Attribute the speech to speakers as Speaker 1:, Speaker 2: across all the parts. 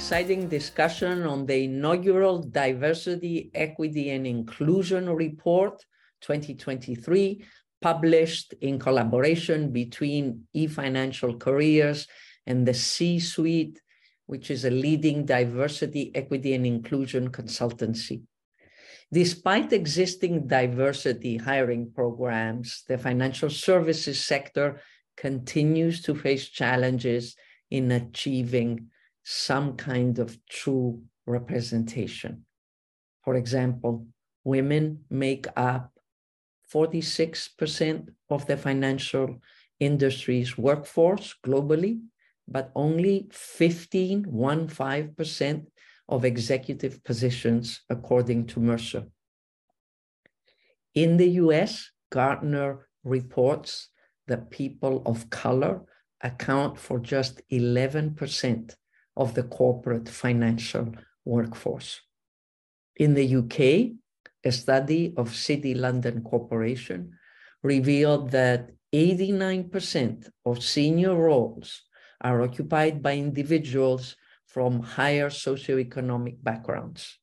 Speaker 1: exciting discussion on the inaugural Diversity, Equity, and Inclusion Report 2023, published in collaboration between eFinancialCareers and the Cee-Suite, which is a leading diversity, equity, and inclusion consultancy. Despite existing diversity hiring programs, the financial services sector continues to face challenges in achieving some kind of true representation. For example, women make up 46% of the financial industry's workforce globally, but only 15, 15% of executive positions, according to Mercer. In the US, Gartner reports that people of color account for just 11% of the corporate financial workforce. In the UK, a study of City London Corporation revealed that 89% of senior roles are occupied by individuals from higher socioeconomic backgrounds.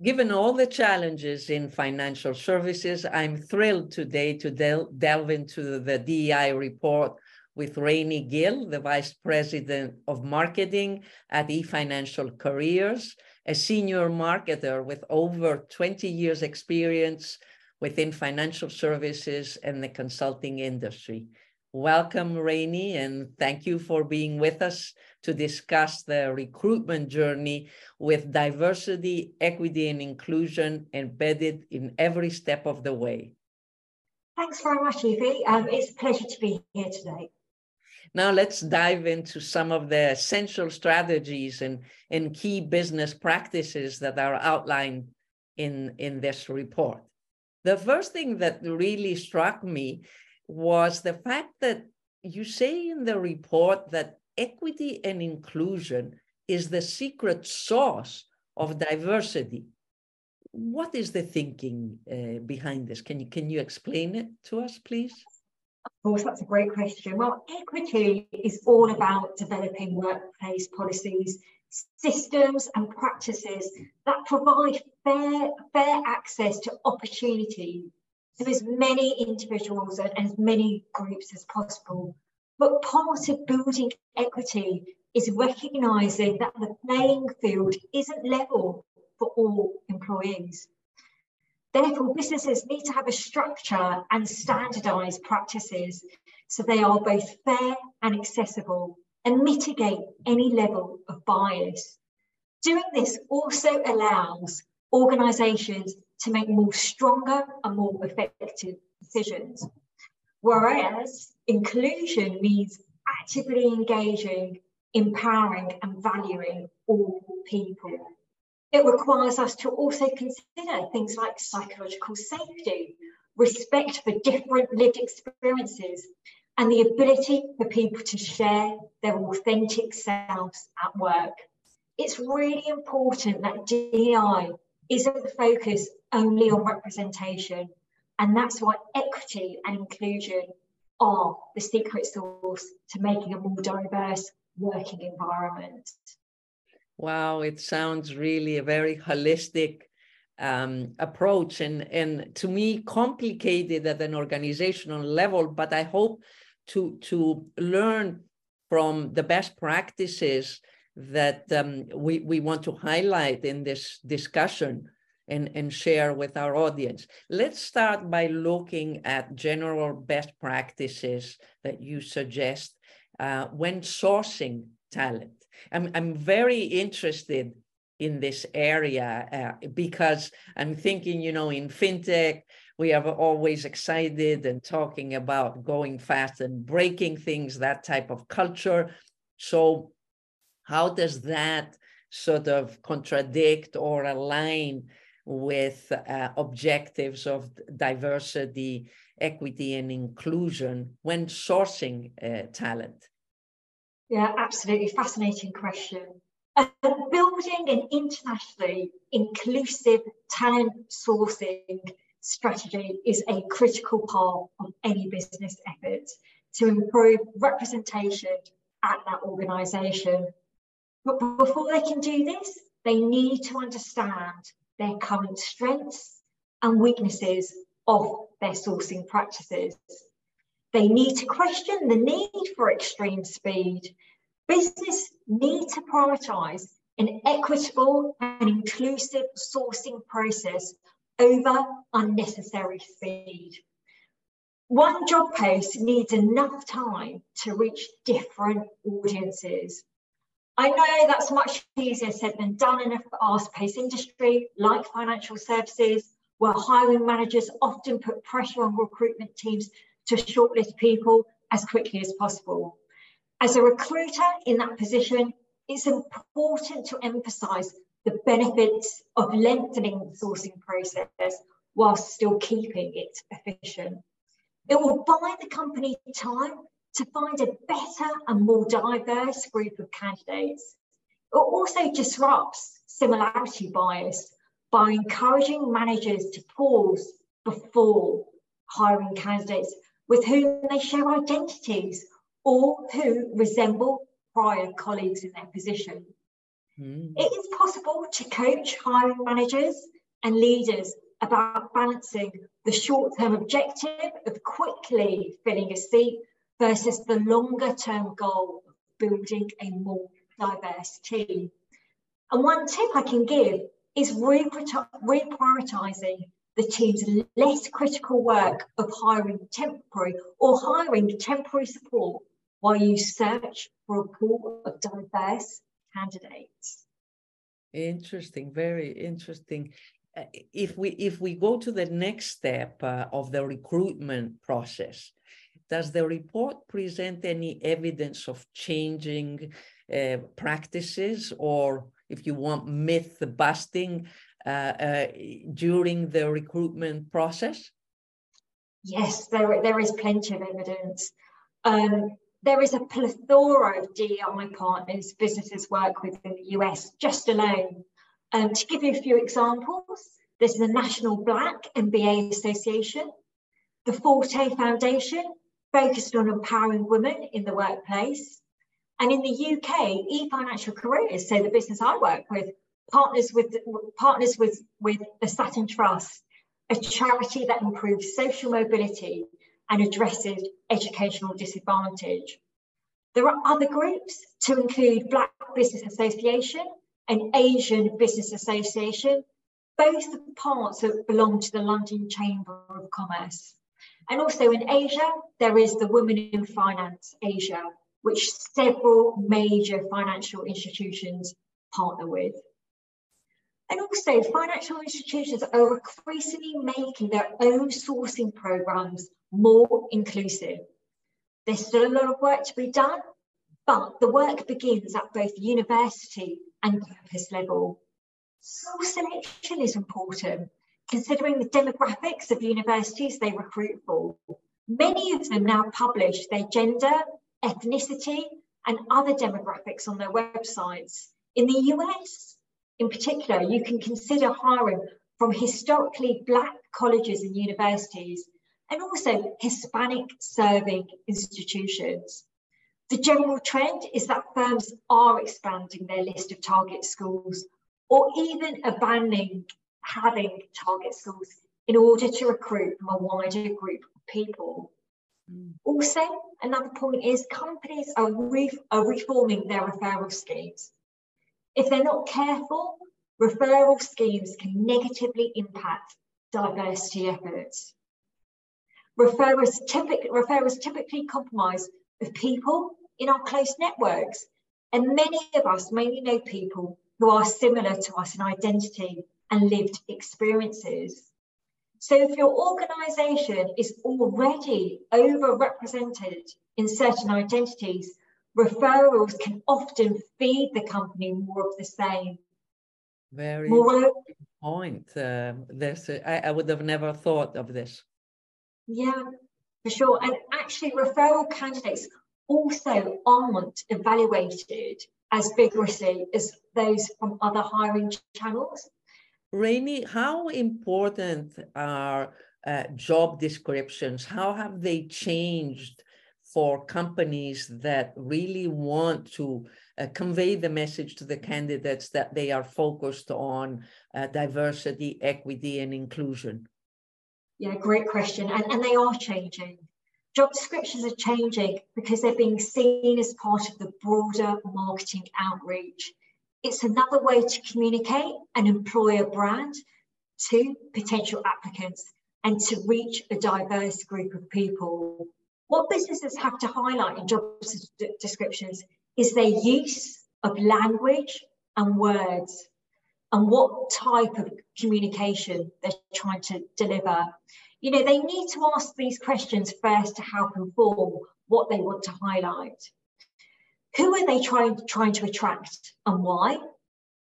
Speaker 1: Given all the challenges in financial services, I'm thrilled today to del- delve into the DEI report with Rainy Gill, the Vice President of Marketing at eFinancialCareers, a senior marketer with over 20 years experience within financial services and the consulting industry. Welcome, Rainy, and thank you for being with us to discuss the recruitment journey with diversity, equity, and inclusion embedded in every step of the way.
Speaker 2: Thanks very much, Evie. Um, it's a pleasure to be here today.
Speaker 1: Now let's dive into some of the essential strategies and, and key business practices that are outlined in, in this report. The first thing that really struck me was the fact that you say in the report that equity and inclusion is the secret sauce of diversity. What is the thinking uh, behind this? Can you can you explain it to us, please?
Speaker 2: Of course, that's a great question. Well, equity is all about developing workplace policies, systems, and practices that provide fair, fair access to opportunity to as many individuals and as many groups as possible. But part of building equity is recognising that the playing field isn't level for all employees. Therefore, businesses need to have a structure and standardised practices so they are both fair and accessible and mitigate any level of bias. Doing this also allows organisations to make more stronger and more effective decisions. Whereas inclusion means actively engaging, empowering, and valuing all people. It requires us to also consider things like psychological safety, respect for different lived experiences, and the ability for people to share their authentic selves at work. It's really important that DEI isn't focused only on representation. And that's why equity and inclusion are the secret sauce to making a more diverse working environment.
Speaker 1: Wow, it sounds really a very holistic um, approach and, and to me complicated at an organizational level, but I hope to, to learn from the best practices that um, we, we want to highlight in this discussion and, and share with our audience. Let's start by looking at general best practices that you suggest uh, when sourcing talent. I'm, I'm very interested in this area uh, because I'm thinking, you know, in fintech, we are always excited and talking about going fast and breaking things, that type of culture. So, how does that sort of contradict or align with uh, objectives of diversity, equity, and inclusion when sourcing uh, talent?
Speaker 2: Yeah, absolutely. Fascinating question. Uh, building an internationally inclusive talent sourcing strategy is a critical part of any business effort to improve representation at that organisation. But before they can do this, they need to understand their current strengths and weaknesses of their sourcing practices. They need to question the need for extreme speed. Business need to prioritise an equitable and inclusive sourcing process over unnecessary speed. One job post needs enough time to reach different audiences. I know that's much easier said than done in a fast-paced industry like financial services, where hiring managers often put pressure on recruitment teams to shortlist people as quickly as possible. As a recruiter in that position, it's important to emphasize the benefits of lengthening the sourcing process whilst still keeping it efficient. It will buy the company time to find a better and more diverse group of candidates. It also disrupts similarity bias by encouraging managers to pause before hiring candidates with whom they share identities or who resemble prior colleagues in their position. Mm. It is possible to coach hiring managers and leaders about balancing the short term objective of quickly filling a seat versus the longer term goal of building a more diverse team. And one tip I can give is reprioritizing the team's less critical work of hiring temporary or hiring temporary support while you search for a pool of diverse candidates.
Speaker 1: Interesting, very interesting. Uh, if we if we go to the next step uh, of the recruitment process, does the report present any evidence of changing uh, practices or, if you want, myth busting during the recruitment process?
Speaker 2: Yes, there, there is plenty of evidence. Um, there is a plethora of DEI partners businesses work with in the US just alone. Um, to give you a few examples, there's the National Black MBA Association, the Forte Foundation, focused on empowering women in the workplace. And in the UK, eFinancialCareers, so the business I work with, partners with partners with, with the Sutton Trust, a charity that improves social mobility and addresses educational disadvantage. There are other groups to include Black Business Association and Asian Business Association, both parts that belong to the London Chamber of Commerce. And also in Asia, there is the Women in Finance Asia, which several major financial institutions partner with. And also, financial institutions are increasingly making their own sourcing programs more inclusive. There's still a lot of work to be done, but the work begins at both university and campus level. Source selection is important considering the demographics of universities they recruit for. Many of them now publish their gender, ethnicity, and other demographics on their websites. In the US, in particular, you can consider hiring from historically Black colleges and universities, and also Hispanic serving institutions. The general trend is that firms are expanding their list of target schools or even abandoning having target schools in order to recruit from a wider group of people. Also, another point is companies are, re are reforming their referral schemes. If they're not careful, referral schemes can negatively impact diversity efforts. Referrers, typic referrers typically compromise with people in our close networks, and many of us mainly know people who are similar to us in identity and lived experiences. So if your organization is already overrepresented in certain identities, referrals can often feed the company more of the same.
Speaker 1: Very Moreover, point. Um, this, I, I would have never thought of this.
Speaker 2: Yeah, for sure. And actually, referral candidates also aren't evaluated as vigorously as those from other hiring channels.
Speaker 1: Rainy, how important are uh, job descriptions? How have they changed for companies that really want to uh, convey the message to the candidates that they are focused on uh, diversity, equity, and inclusion?
Speaker 2: Yeah, great question. And, and they are changing. Job descriptions are changing because they're being seen as part of the broader marketing outreach. It's another way to communicate an employer brand to potential applicants and to reach a diverse group of people. What businesses have to highlight in job descriptions is their use of language and words and what type of communication they're trying to deliver. You know, they need to ask these questions first to help inform what they want to highlight. Who are they trying, trying to attract and why?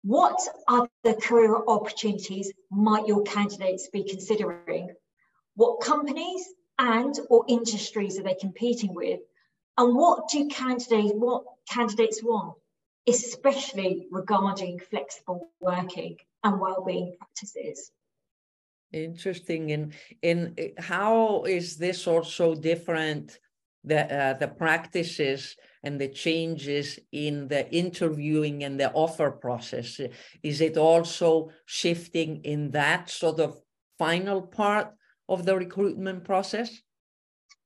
Speaker 2: What other career opportunities might your candidates be considering? What companies and or industries are they competing with? And what do candidates what candidates want, especially regarding flexible working and well-being practices?
Speaker 1: Interesting. And in how is this also different the uh, the practices and the changes in the interviewing and the offer process? Is it also shifting in that sort of final part of the recruitment process?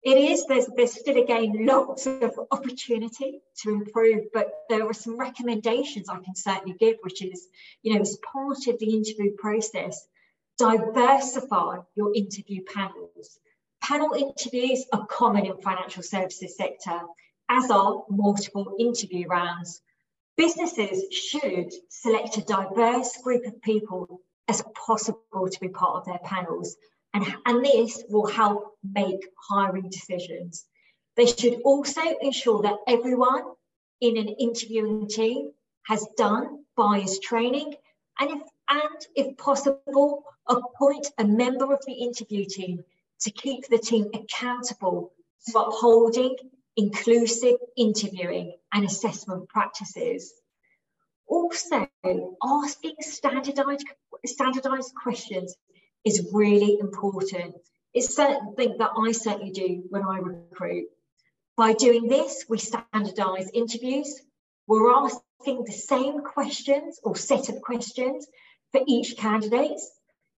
Speaker 2: It is, there's, there's still again lots of opportunity to improve, but there are some recommendations I can certainly give, which is, you know, as part of the interview process, diversify your interview panels. Panel interviews are common in financial services sector, as are multiple interview rounds. Businesses should select a diverse group of people as possible to be part of their panels, and, and this will help make hiring decisions. They should also ensure that everyone in an interviewing team has done bias training and if, and if possible, appoint a member of the interview team to keep the team accountable to upholding inclusive interviewing and assessment practices. Also, asking standardized, standardized questions is really important. It's something that I certainly do when I recruit. By doing this, we standardize interviews. We're asking the same questions or set of questions for each candidate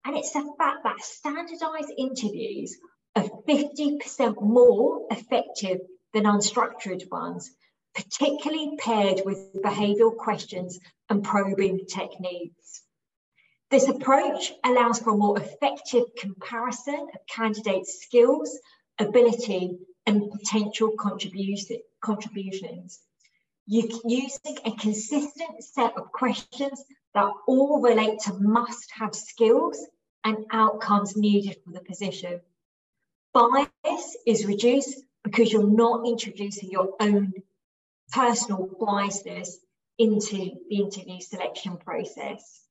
Speaker 2: and it's the fact that standardized interviews are 50% more effective than unstructured ones, particularly paired with behavioural questions and probing techniques. This approach allows for a more effective comparison of candidates' skills, ability, and potential contributions. Using a consistent set of questions that all relate to must have skills and outcomes needed for the position. Bias is reduced because you're not introducing your own personal biasness into the interview selection process.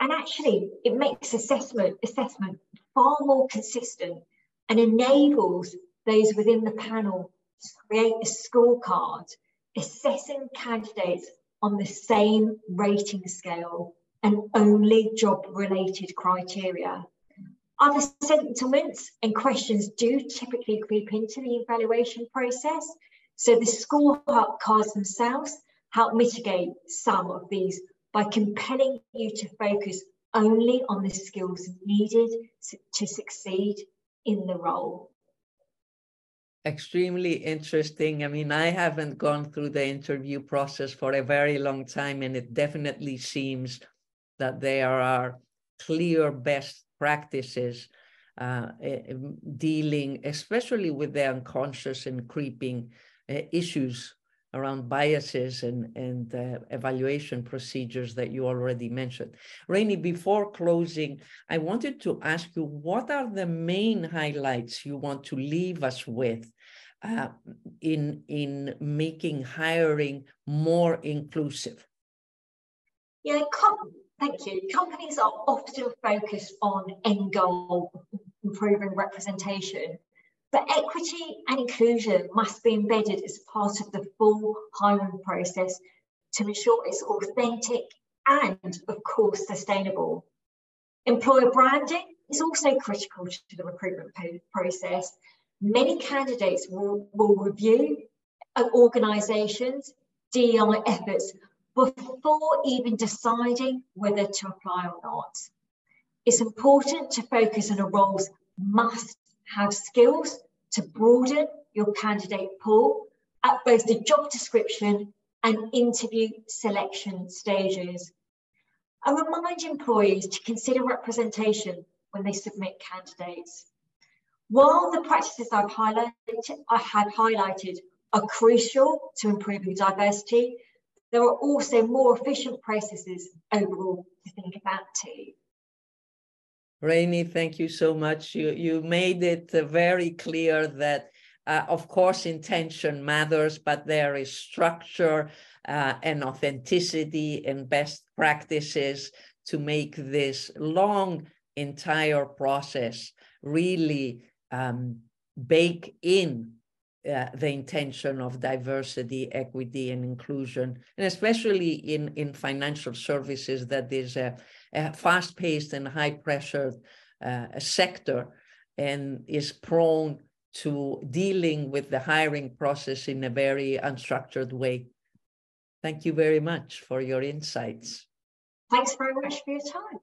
Speaker 2: And actually, it makes assessment, assessment far more consistent and enables those within the panel to create a scorecard assessing candidates on the same rating scale and only job related criteria. Other sentiments and questions do typically creep into the evaluation process. So the scorecards themselves help mitigate some of these by compelling you to focus only on the skills needed to succeed in the role
Speaker 1: extremely interesting. I mean, I haven't gone through the interview process for a very long time, and it definitely seems that there are clear best practices uh, eh, dealing, especially with the unconscious and creeping uh, issues around biases and, and uh, evaluation procedures that you already mentioned. Rainy, before closing, I wanted to ask you, what are the main highlights you want to leave us with uh, in, in making hiring more inclusive?
Speaker 2: Yeah, thank you. Companies are often focused on end goal, improving representation, but equity and inclusion must be embedded as part of the full hiring process to ensure it's authentic and, of course, sustainable. Employer branding is also critical to the recruitment process. Many candidates will, will review organisations' DEI efforts before even deciding whether to apply or not. It's important to focus on a role's must have skills to broaden your candidate pool at both the job description and interview selection stages. And remind employees to consider representation when they submit candidates. While the practices I've highlighted, I have highlighted are crucial to improving diversity, there are also more efficient processes overall to think about too.
Speaker 1: Rainy, thank you so much. You, you made it very clear that, uh, of course, intention matters, but there is structure uh, and authenticity and best practices to make this long entire process really um, bake in uh, the intention of diversity, equity, and inclusion, and especially in, in financial services that is a, a fast-paced and high-pressured uh, sector and is prone to dealing with the hiring process in a very unstructured way. Thank you very much for your insights.
Speaker 2: Thanks very much for your time.